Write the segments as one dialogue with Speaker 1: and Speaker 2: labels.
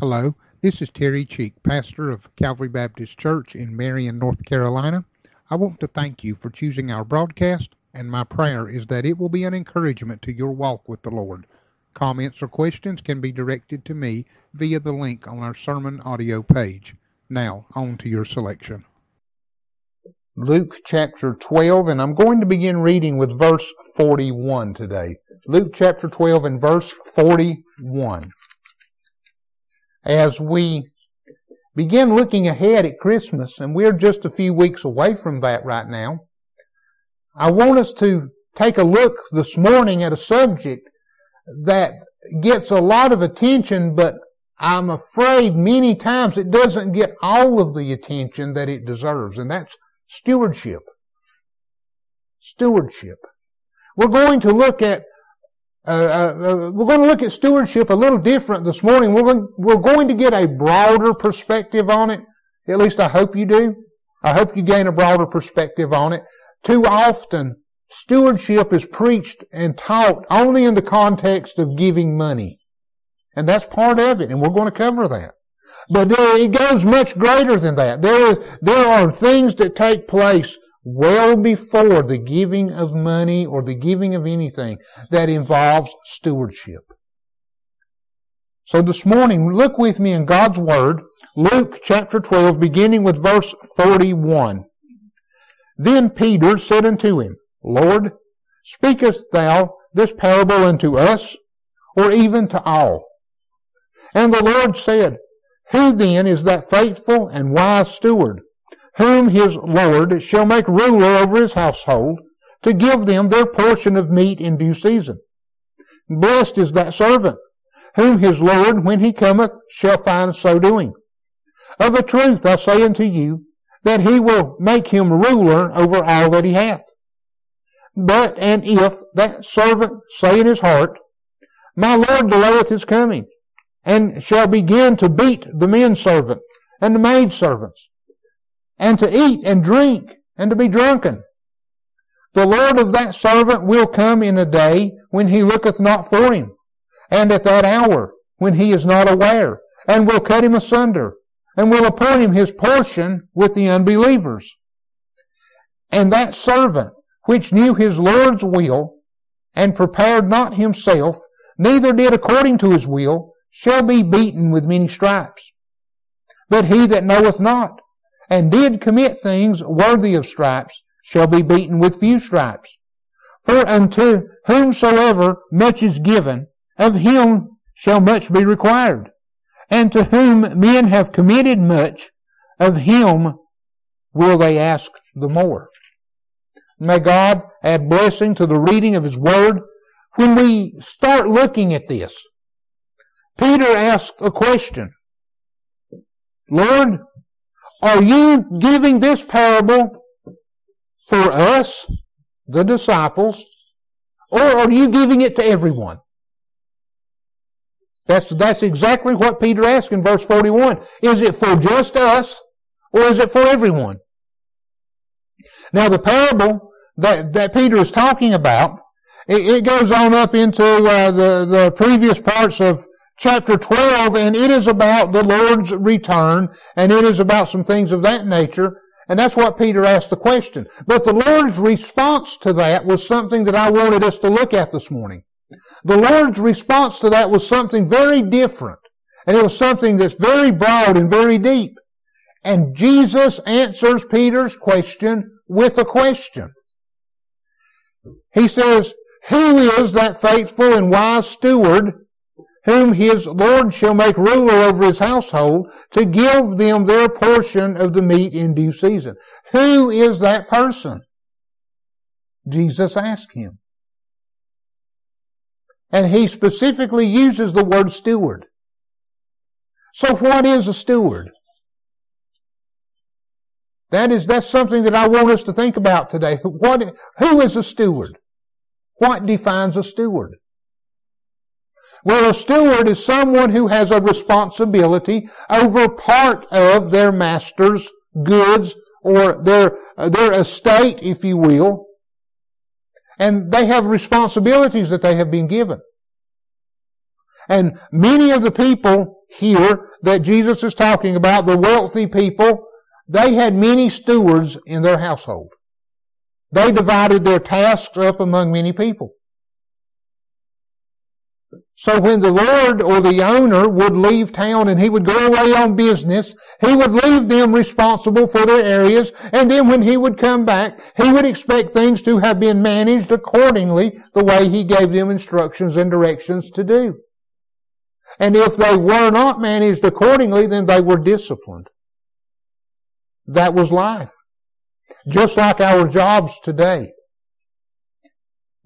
Speaker 1: Hello, this is Terry Cheek, pastor of Calvary Baptist Church in Marion, North Carolina. I want to thank you for choosing our broadcast, and my prayer is that it will be an encouragement to your walk with the Lord. Comments or questions can be directed to me via the link on our sermon audio page. Now, on to your selection.
Speaker 2: Luke chapter 12, and I'm going to begin reading with verse 41 today. Luke chapter 12 and verse 41. As we begin looking ahead at Christmas, and we're just a few weeks away from that right now, I want us to take a look this morning at a subject that gets a lot of attention, but I'm afraid many times it doesn't get all of the attention that it deserves, and that's Stewardship. Stewardship. We're going to look at uh, uh, uh, we're going to look at stewardship a little different this morning. We're going, we're going to get a broader perspective on it. At least I hope you do. I hope you gain a broader perspective on it. Too often, stewardship is preached and taught only in the context of giving money. And that's part of it, and we're going to cover that. But there, it goes much greater than that. There is, there are things that take place well before the giving of money or the giving of anything that involves stewardship. So this morning, look with me in God's Word, Luke chapter 12, beginning with verse 41. Then Peter said unto him, Lord, speakest thou this parable unto us, or even to all? And the Lord said, who then is that faithful and wise steward, whom his Lord shall make ruler over his household, to give them their portion of meat in due season? Blessed is that servant, whom his Lord, when he cometh, shall find so doing. Of a truth I say unto you, that he will make him ruler over all that he hath. But, and if that servant say in his heart, My Lord delayeth his coming, and shall begin to beat the men servant and the maid servants, and to eat and drink and to be drunken. The Lord of that servant will come in a day when he looketh not for him, and at that hour when he is not aware, and will cut him asunder, and will appoint him his portion with the unbelievers. And that servant which knew his Lord's will, and prepared not himself, neither did according to his will, shall be beaten with many stripes. But he that knoweth not, and did commit things worthy of stripes, shall be beaten with few stripes. For unto whomsoever much is given, of him shall much be required. And to whom men have committed much, of him will they ask the more. May God add blessing to the reading of His Word. When we start looking at this, Peter asked a question. Lord, are you giving this parable for us, the disciples, or are you giving it to everyone? That's, that's exactly what Peter asked in verse 41. Is it for just us, or is it for everyone? Now the parable that, that Peter is talking about, it, it goes on up into uh, the, the previous parts of chapter 12, and it is about the Lord's return, and it is about some things of that nature. And that's what Peter asked the question. But the Lord's response to that was something that I wanted us to look at this morning. The Lord's response to that was something very different. And it was something that's very broad and very deep. And Jesus answers Peter's question with a question. He says, Who is that faithful and wise steward whom his Lord shall make ruler over his household, to give them their portion of the meat in due season. Who is that person? Jesus asked him. And he specifically uses the word steward. So what is a steward? That is, that's something that I want us to think about today. What, who is a steward? What defines a steward? Well, a steward is someone who has a responsibility over part of their master's goods or their, uh, their estate, if you will. And they have responsibilities that they have been given. And many of the people here that Jesus is talking about, the wealthy people, they had many stewards in their household. They divided their tasks up among many people. So when the Lord or the owner would leave town and he would go away on business, he would leave them responsible for their areas, and then when he would come back, he would expect things to have been managed accordingly the way he gave them instructions and directions to do. And if they were not managed accordingly, then they were disciplined. That was life. Just like our jobs today.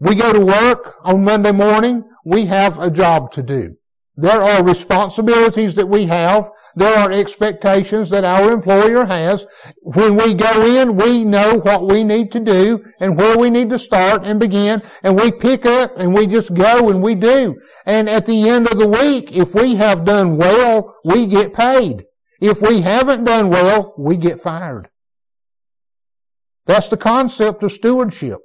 Speaker 2: We go to work on Monday morning, we have a job to do. There are responsibilities that we have. There are expectations that our employer has. When we go in, we know what we need to do and where we need to start and begin. And we pick up and we just go and we do. And at the end of the week, if we have done well, we get paid. If we haven't done well, we get fired. That's the concept of stewardship.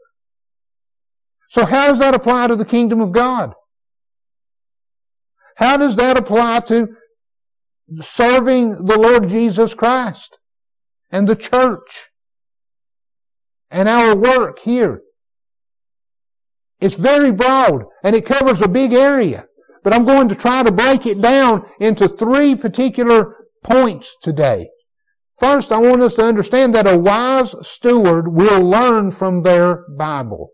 Speaker 2: So how does that apply to the kingdom of God? How does that apply to serving the Lord Jesus Christ and the church and our work here? It's very broad and it covers a big area. But I'm going to try to break it down into three particular points today. First, I want us to understand that a wise steward will learn from their Bible.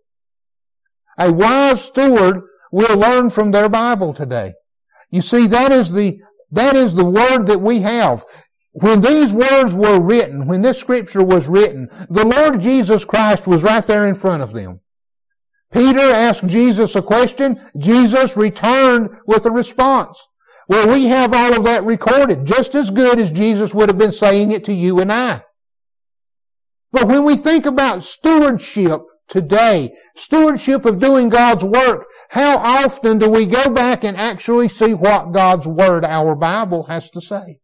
Speaker 2: A wise steward will learn from their Bible today. You see, that is the, that is the word that we have. When these words were written, when this scripture was written, the Lord Jesus Christ was right there in front of them. Peter asked Jesus a question. Jesus returned with a response. Well, we have all of that recorded, just as good as Jesus would have been saying it to you and I. But when we think about stewardship, today. Stewardship of doing God's work. How often do we go back and actually see what God's Word, our Bible, has to say?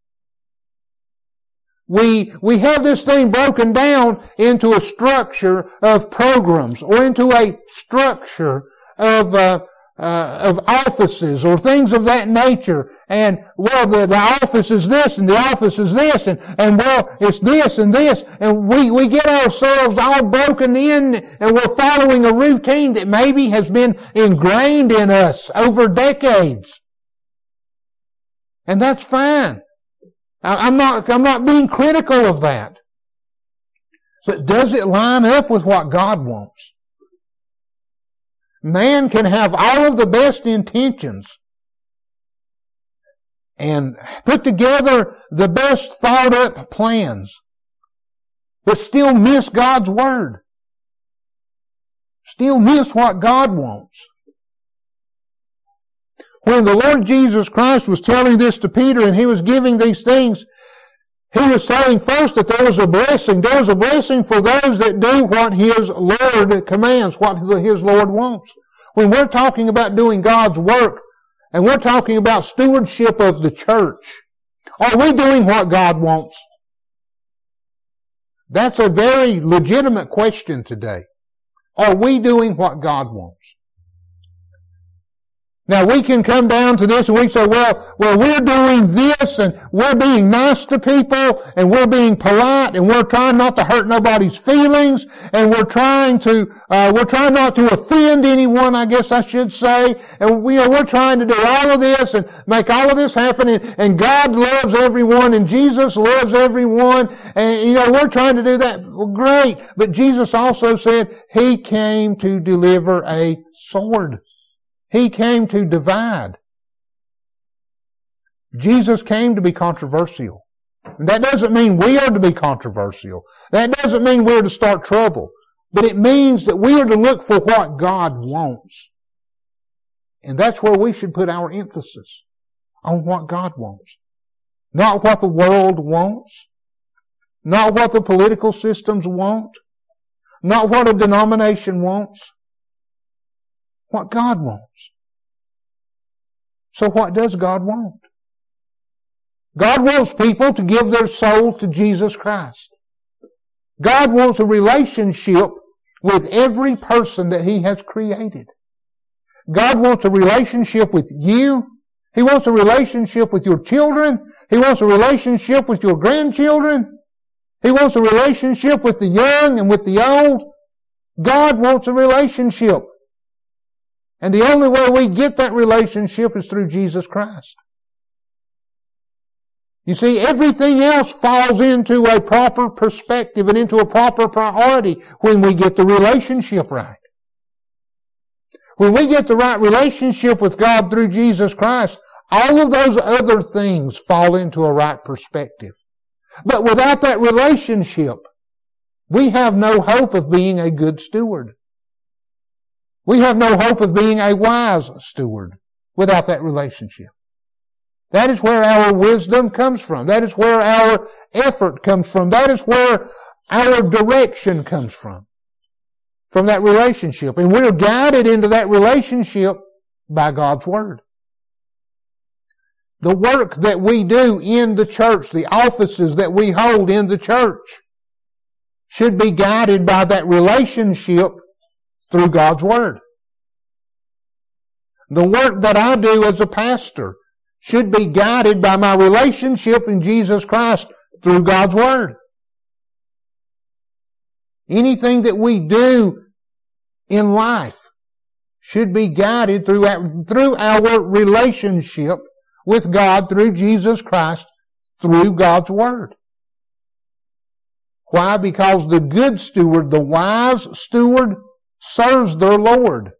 Speaker 2: We, we have this thing broken down into a structure of programs or into a structure of uh, uh, of offices or things of that nature. And well, the, the office is this and the office is this and, and well, it's this and this. And we, we get ourselves all broken in and we're following a routine that maybe has been ingrained in us over decades. And that's fine. I'm not, I'm not being critical of that. But does it line up with what God wants? Man can have all of the best intentions and put together the best thought up plans, but still miss God's Word. Still miss what God wants. When the Lord Jesus Christ was telling this to Peter and he was giving these things, he was saying first that there was a blessing. There was a blessing for those that do what His Lord commands, what His Lord wants. When we're talking about doing God's work, and we're talking about stewardship of the church, are we doing what God wants? That's a very legitimate question today. Are we doing what God wants? Now we can come down to this and we say, well, well, we're doing this and we're being nice to people and we're being polite and we're trying not to hurt nobody's feelings and we're trying to, uh, we're trying not to offend anyone, I guess I should say. And we, you know, we're trying to do all of this and make all of this happen and, and God loves everyone and Jesus loves everyone and, you know, we're trying to do that. Well, great. But Jesus also said He came to deliver a sword. He came to divide. Jesus came to be controversial. And that doesn't mean we are to be controversial. That doesn't mean we're to start trouble. But it means that we are to look for what God wants. And that's where we should put our emphasis on what God wants. Not what the world wants. Not what the political systems want. Not what a denomination wants what God wants. So what does God want? God wants people to give their soul to Jesus Christ. God wants a relationship with every person that He has created. God wants a relationship with you, He wants a relationship with your children. He wants a relationship with your grandchildren. He wants a relationship with the young and with the old. God wants a relationship. And the only way we get that relationship is through Jesus Christ. You see, everything else falls into a proper perspective and into a proper priority when we get the relationship right. When we get the right relationship with God through Jesus Christ, all of those other things fall into a right perspective. But without that relationship, we have no hope of being a good steward. We have no hope of being a wise steward without that relationship. That is where our wisdom comes from. That is where our effort comes from. That is where our direction comes from. From that relationship. And we're guided into that relationship by God's Word. The work that we do in the church, the offices that we hold in the church, should be guided by that relationship through God's Word. The work that I do as a pastor should be guided by my relationship in Jesus Christ through God's Word. Anything that we do in life should be guided through our, through our relationship with God through Jesus Christ through God's Word. Why? Because the good steward, the wise steward, serves their Lord.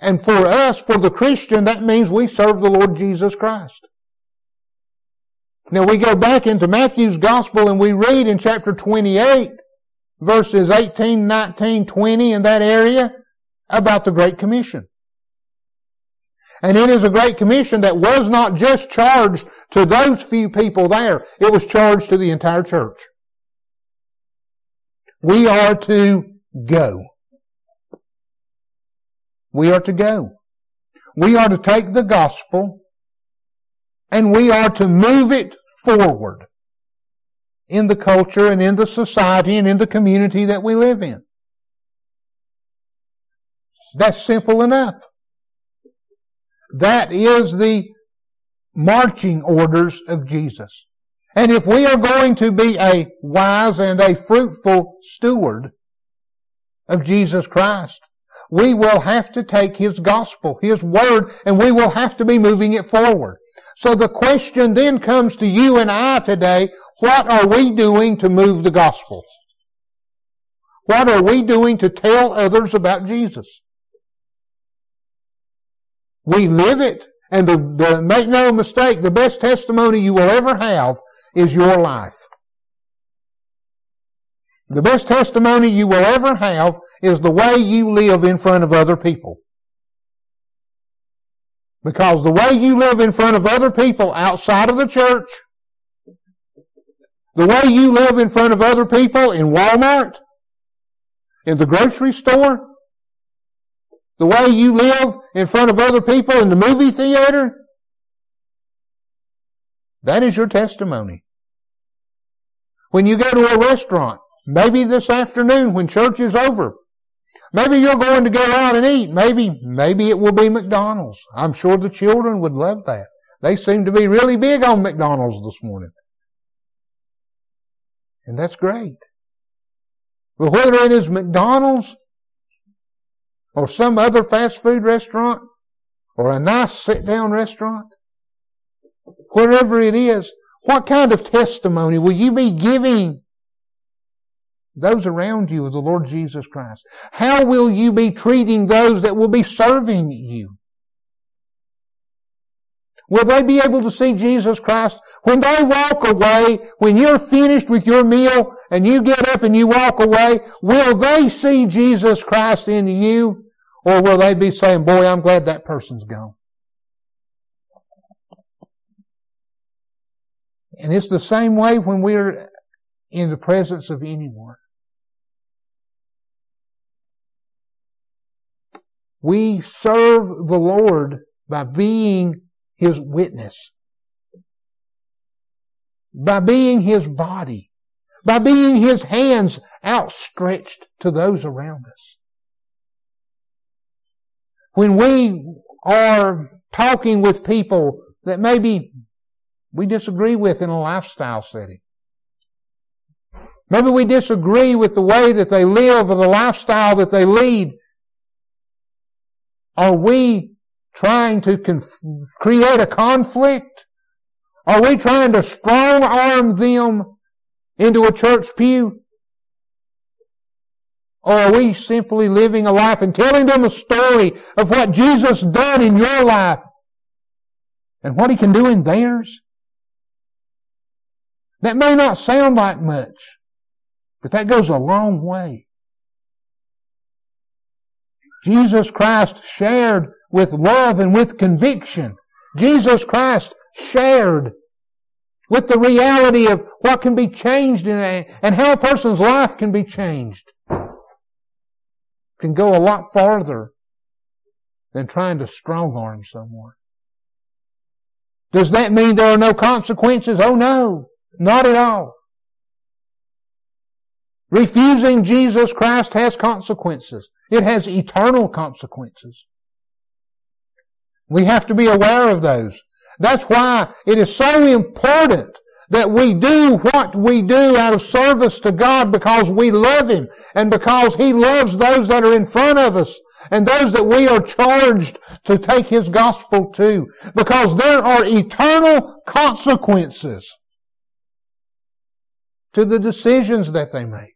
Speaker 2: And for us, for the Christian, that means we serve the Lord Jesus Christ. Now we go back into Matthew's Gospel and we read in chapter 28, verses 18, 19, 20 in that area about the Great Commission. And it is a Great Commission that was not just charged to those few people there. It was charged to the entire church. We are to go. We are to go. We are to take the gospel and we are to move it forward in the culture and in the society and in the community that we live in. That's simple enough. That is the marching orders of Jesus. And if we are going to be a wise and a fruitful steward of Jesus Christ, we will have to take His gospel, His word, and we will have to be moving it forward. So the question then comes to you and I today, what are we doing to move the gospel? What are we doing to tell others about Jesus? We live it, and the, the, make no mistake, the best testimony you will ever have is your life. The best testimony you will ever have is the way you live in front of other people. Because the way you live in front of other people outside of the church, the way you live in front of other people in Walmart, in the grocery store, the way you live in front of other people in the movie theater, that is your testimony. When you go to a restaurant, maybe this afternoon when church is over, Maybe you're going to go out and eat. Maybe, maybe it will be McDonald's. I'm sure the children would love that. They seem to be really big on McDonald's this morning. And that's great. But whether it is McDonald's or some other fast food restaurant or a nice sit down restaurant, wherever it is, what kind of testimony will you be giving those around you of the Lord Jesus Christ? How will you be treating those that will be serving you? Will they be able to see Jesus Christ? When they walk away, when you're finished with your meal and you get up and you walk away, will they see Jesus Christ in you? Or will they be saying, boy, I'm glad that person's gone? And it's the same way when we're in the presence of anyone. We serve the Lord by being His witness, by being His body, by being His hands outstretched to those around us. When we are talking with people that maybe we disagree with in a lifestyle setting. Maybe we disagree with the way that they live or the lifestyle that they lead. Are we trying to conf- create a conflict? Are we trying to strong arm them into a church pew? Or are we simply living a life and telling them a story of what Jesus done in your life and what he can do in theirs? That may not sound like much, but that goes a long way. Jesus Christ shared with love and with conviction. Jesus Christ shared with the reality of what can be changed a, and how a person's life can be changed. Can go a lot farther than trying to strong arm someone. Does that mean there are no consequences? Oh no, not at all. Refusing Jesus Christ has consequences. It has eternal consequences. We have to be aware of those. That's why it is so important that we do what we do out of service to God because we love Him and because He loves those that are in front of us and those that we are charged to take His gospel to because there are eternal consequences to the decisions that they make.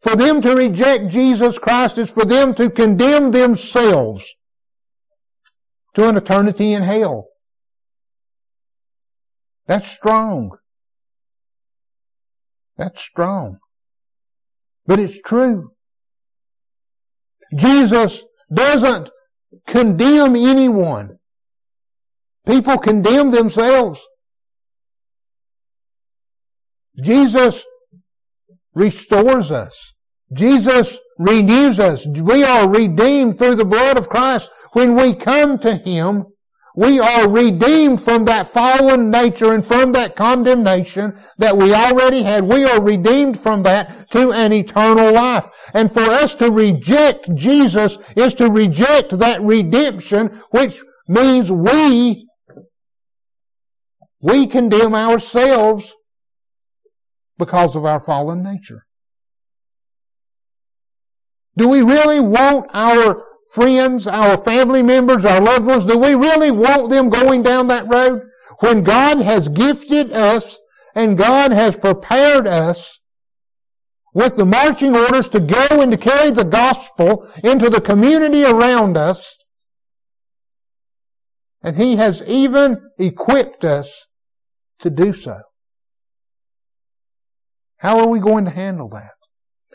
Speaker 2: For them to reject Jesus Christ is for them to condemn themselves to an eternity in hell. That's strong. That's strong. But it's true. Jesus doesn't condemn anyone. People condemn themselves. Jesus restores us. Jesus renews us. We are redeemed through the blood of Christ. When we come to Him, we are redeemed from that fallen nature and from that condemnation that we already had. We are redeemed from that to an eternal life. And for us to reject Jesus is to reject that redemption, which means we, we condemn ourselves because of our fallen nature. Do we really want our friends, our family members, our loved ones, do we really want them going down that road? When God has gifted us and God has prepared us with the marching orders to go and to carry the gospel into the community around us, and He has even equipped us to do so. How are we going to handle that?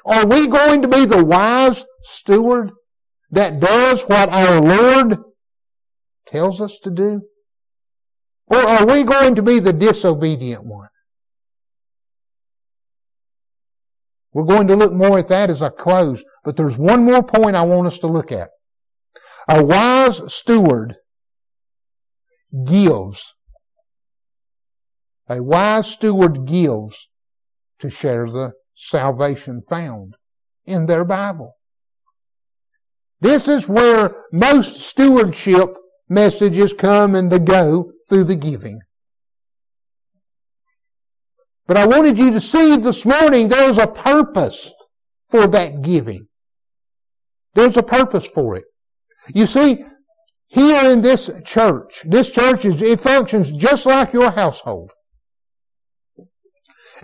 Speaker 2: Are we going to be the wise steward that does what our Lord tells us to do? Or are we going to be the disobedient one? We're going to look more at that as I close, but there's one more point I want us to look at. A wise steward gives. A wise steward gives to share the salvation found in their Bible. This is where most stewardship messages come and they go through the giving. But I wanted you to see this morning there's a purpose for that giving. There's a purpose for it. You see, here in this church, this church is, it functions just like your household.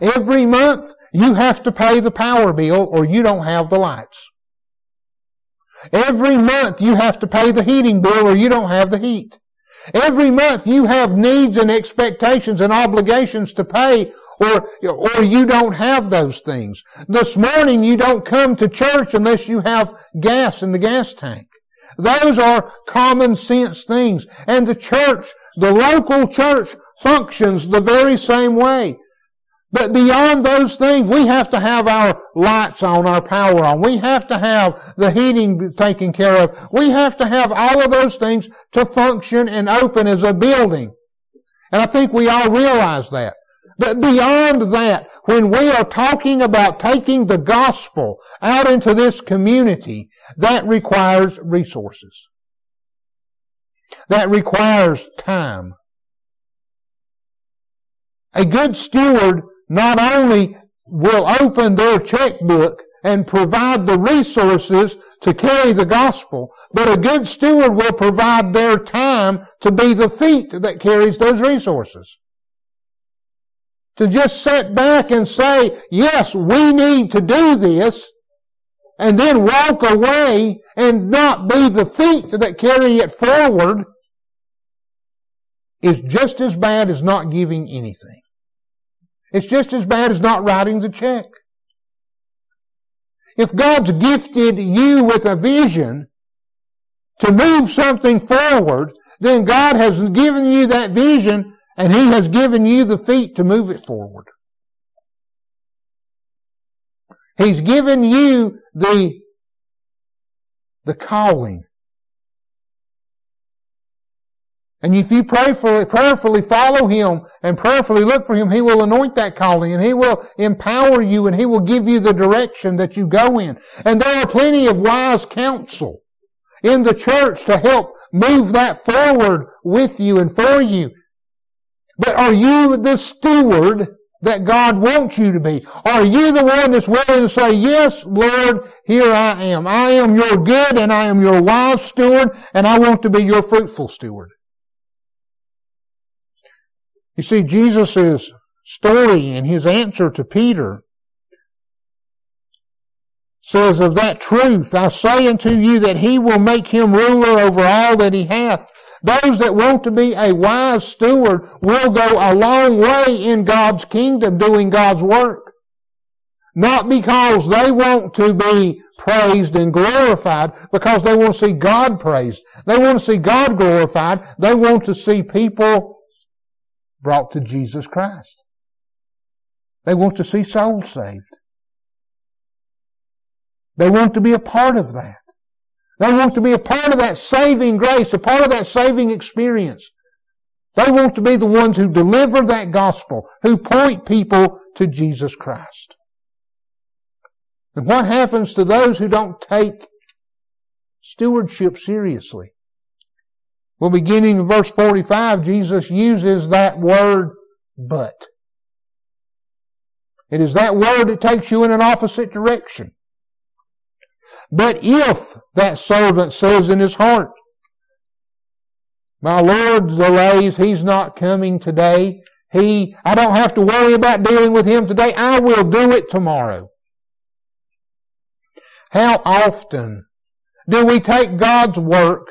Speaker 2: Every month, you have to pay the power bill or you don't have the lights. Every month, you have to pay the heating bill or you don't have the heat. Every month, you have needs and expectations and obligations to pay or, or you don't have those things. This morning, you don't come to church unless you have gas in the gas tank. Those are common sense things. And the church, the local church functions the very same way. But beyond those things, we have to have our lights on, our power on. We have to have the heating taken care of. We have to have all of those things to function and open as a building. And I think we all realize that. But beyond that, when we are talking about taking the gospel out into this community, that requires resources. that requires time. A good steward not only will open their checkbook and provide the resources to carry the gospel, but a good steward will provide their time to be the feet that carries those resources. To just sit back and say, yes, we need to do this, and then walk away and not be the feet that carry it forward is just as bad as not giving anything. It's just as bad as not writing the check. If God's gifted you with a vision to move something forward, then God has given you that vision and He has given you the feet to move it forward. He's given you the, the calling. And if you prayerfully, prayerfully follow Him and prayerfully look for Him, He will anoint that calling and He will empower you and He will give you the direction that you go in. And there are plenty of wise counsel in the church to help move that forward with you and for you. But are you the steward that God wants you to be? Are you the one that's willing to say, yes, Lord, here I am. I am your good and I am your wise steward and I want to be your fruitful steward. You see, Jesus' story and his answer to Peter says, Of that truth I say unto you that he will make him ruler over all that he hath. Those that want to be a wise steward will go a long way in God's kingdom doing God's work. Not because they want to be praised and glorified, because they want to see God praised. They want to see God glorified. They want to see people brought to Jesus Christ. They want to see souls saved. They want to be a part of that. They want to be a part of that saving grace, a part of that saving experience. They want to be the ones who deliver that gospel, who point people to Jesus Christ. And what happens to those who don't take stewardship seriously? Well, beginning in verse 45, Jesus uses that word, but. It is that word that takes you in an opposite direction. But if that servant says in his heart, my Lord delays, he's not coming today. He, I don't have to worry about dealing with him today. I will do it tomorrow. How often do we take God's work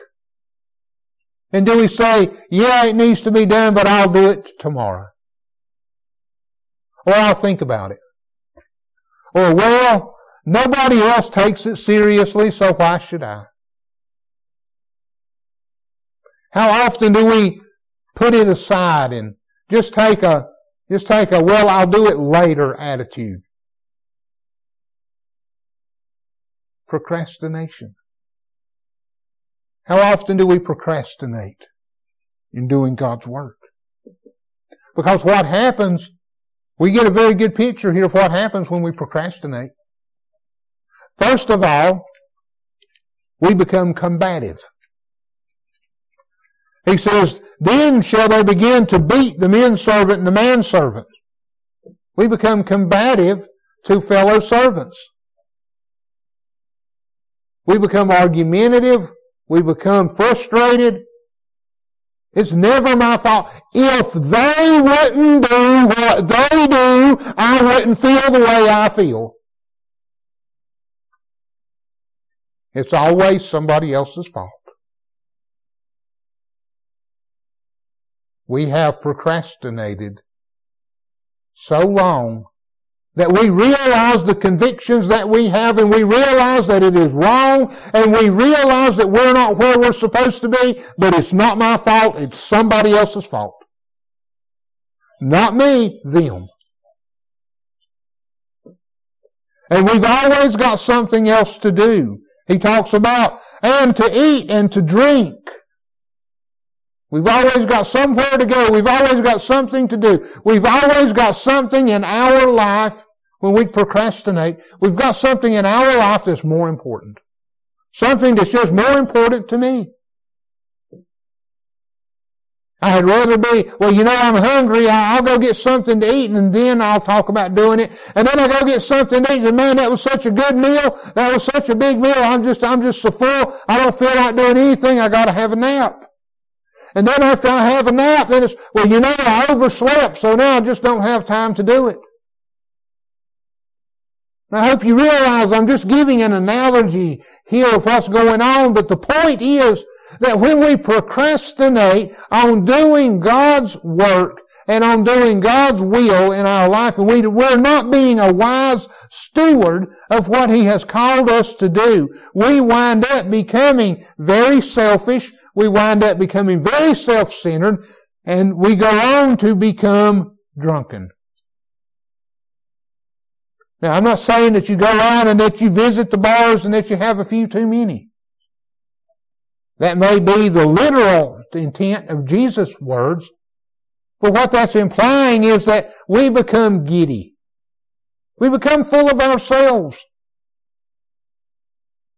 Speaker 2: and do we say, yeah, it needs to be done, but I'll do it tomorrow? Or I'll think about it. Or, well, nobody else takes it seriously, so why should I? How often do we put it aside and just take a, just take a, well, I'll do it later attitude? Procrastination. How often do we procrastinate in doing God's work? Because what happens, we get a very good picture here of what happens when we procrastinate. First of all, we become combative. He says, then shall they begin to beat the men servant and the manservant. We become combative to fellow servants. We become argumentative. We become frustrated. It's never my fault. If they wouldn't do what they do, I wouldn't feel the way I feel. It's always somebody else's fault. We have procrastinated so long that we realize the convictions that we have and we realize that it is wrong and we realize that we're not where we're supposed to be, but it's not my fault, it's somebody else's fault. Not me, them. And we've always got something else to do. He talks about, and to eat and to drink. We've always got somewhere to go. We've always got something to do. We've always got something in our life when we procrastinate, we've got something in our life that's more important. Something that's just more important to me. I had rather be, well, you know, I'm hungry. I'll go get something to eat and then I'll talk about doing it. And then I go get something to eat and man, that was such a good meal. That was such a big meal. I'm just, I'm just so full. I don't feel like doing anything. I gotta have a nap. And then after I have a nap, then it's, well, you know, I overslept, so now I just don't have time to do it. I hope you realize I'm just giving an analogy here of what's going on, but the point is that when we procrastinate on doing God's work and on doing God's will in our life, and we, we're not being a wise steward of what He has called us to do, we wind up becoming very selfish, we wind up becoming very self-centered, and we go on to become drunken. Now, I'm not saying that you go around and that you visit the bars and that you have a few too many. That may be the literal intent of Jesus' words, but what that's implying is that we become giddy. We become full of ourselves.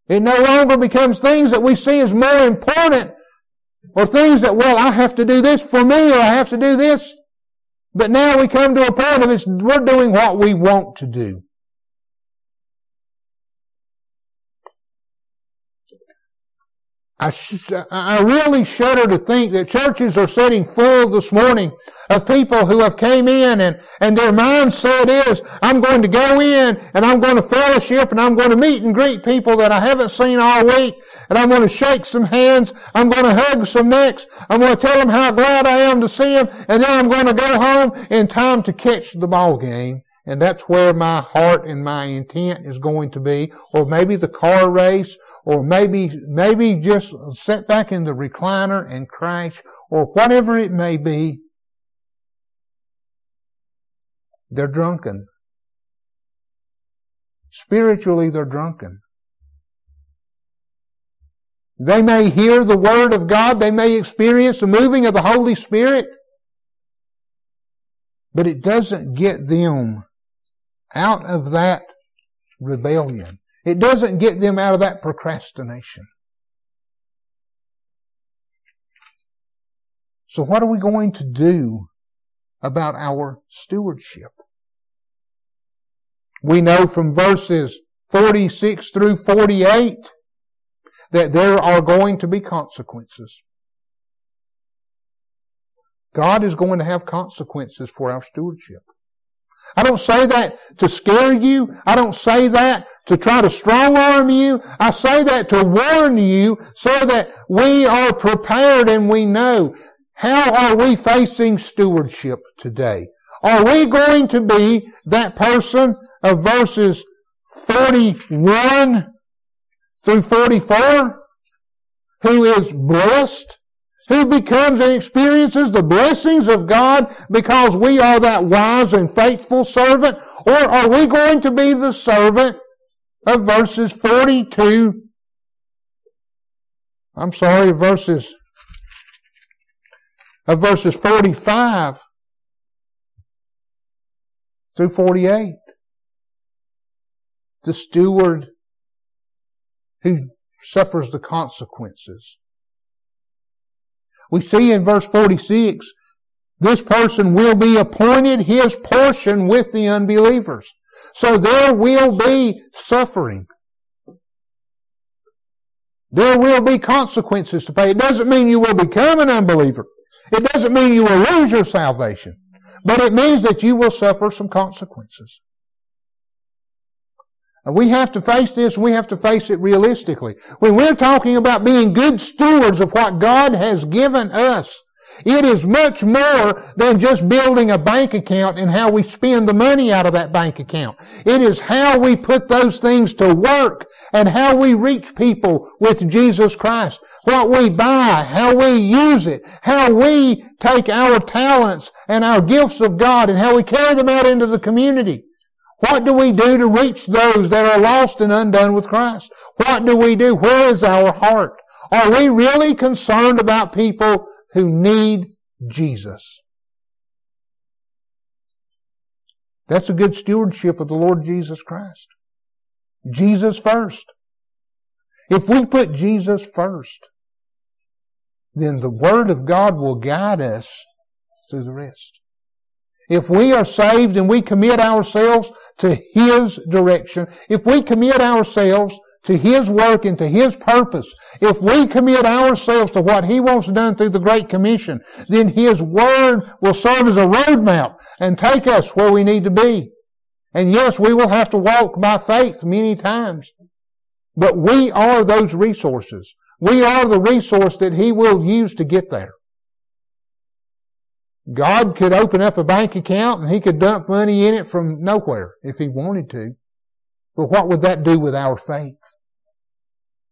Speaker 2: It no longer becomes things that we see as more important or things that, well, I have to do this for me or I have to do this. But now we come to a point of it's, we're doing what we want to do. I, sh- I really shudder to think that churches are sitting full this morning of people who have came in and, and their mindset is, I'm going to go in and I'm going to fellowship and I'm going to meet and greet people that I haven't seen all week and I'm going to shake some hands. I'm going to hug some necks. I'm going to tell them how glad I am to see them and then I'm going to go home in time to catch the ball game and that's where my heart and my intent is going to be. Or maybe the car race, or maybe, maybe just sit back in the recliner and crash, or whatever it may be. They're drunken. Spiritually, they're drunken. They may hear the Word of God. They may experience the moving of the Holy Spirit. But it doesn't get them out of that rebellion. It doesn't get them out of that procrastination. So what are we going to do about our stewardship? We know from verses 46 through 48 that there are going to be consequences. God is going to have consequences for our stewardship. I don't say that to scare you. I don't say that to try to strong arm you. I say that to warn you so that we are prepared and we know how are we facing stewardship today? Are we going to be that person of verses 41 through 44 who is blessed who becomes and experiences the blessings of God because we are that wise and faithful servant? Or are we going to be the servant of verses 42? I'm sorry, verses of verses 45 through 48. The steward who suffers the consequences we see in verse 46, this person will be appointed his portion with the unbelievers. So there will be suffering. There will be consequences to pay. It doesn't mean you will become an unbeliever. It doesn't mean you will lose your salvation. But it means that you will suffer some consequences. And we have to face this, we have to face it realistically. When we're talking about being good stewards of what God has given us, it is much more than just building a bank account and how we spend the money out of that bank account. It is how we put those things to work and how we reach people with Jesus Christ. What we buy, how we use it, how we take our talents and our gifts of God and how we carry them out into the community. What do we do to reach those that are lost and undone with Christ? What do we do? Where is our heart? Are we really concerned about people who need Jesus? That's a good stewardship of the Lord Jesus Christ. Jesus first. If we put Jesus first, then the Word of God will guide us through the rest. If we are saved and we commit ourselves to His direction, if we commit ourselves to His work and to His purpose, if we commit ourselves to what He wants done through the Great Commission, then His Word will serve as a roadmap and take us where we need to be. And yes, we will have to walk by faith many times. But we are those resources. We are the resource that He will use to get there. God could open up a bank account and He could dump money in it from nowhere if He wanted to. But what would that do with our faith?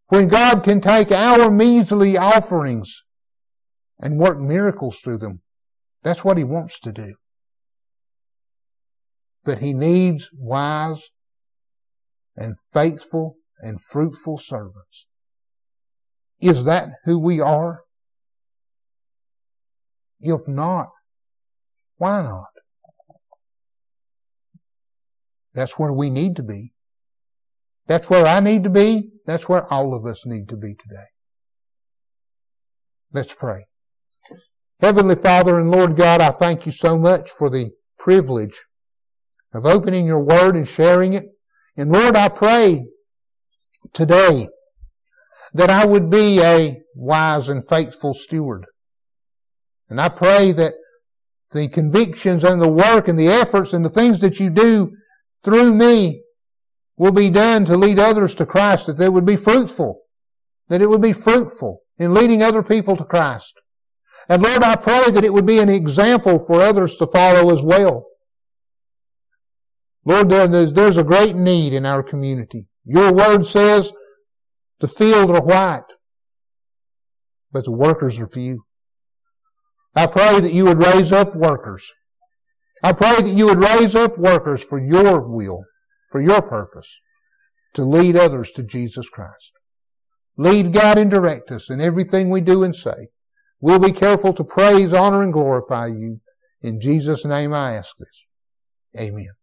Speaker 2: When God can take our measly offerings and work miracles through them, that's what He wants to do. But He needs wise and faithful and fruitful servants. Is that who we are? If not, why not? That's where we need to be. That's where I need to be. That's where all of us need to be today. Let's pray. Heavenly Father and Lord God, I thank you so much for the privilege of opening your word and sharing it. And Lord, I pray today that I would be a wise and faithful steward. And I pray that the convictions and the work and the efforts and the things that you do through me will be done to lead others to Christ, that they would be fruitful, that it would be fruitful in leading other people to Christ. And Lord, I pray that it would be an example for others to follow as well. Lord, there's, there's a great need in our community. Your word says the field are white, but the workers are few. I pray that you would raise up workers. I pray that you would raise up workers for your will, for your purpose, to lead others to Jesus Christ. Lead, guide, and direct us in everything we do and say. We'll be careful to praise, honor, and glorify you. In Jesus' name I ask this. Amen.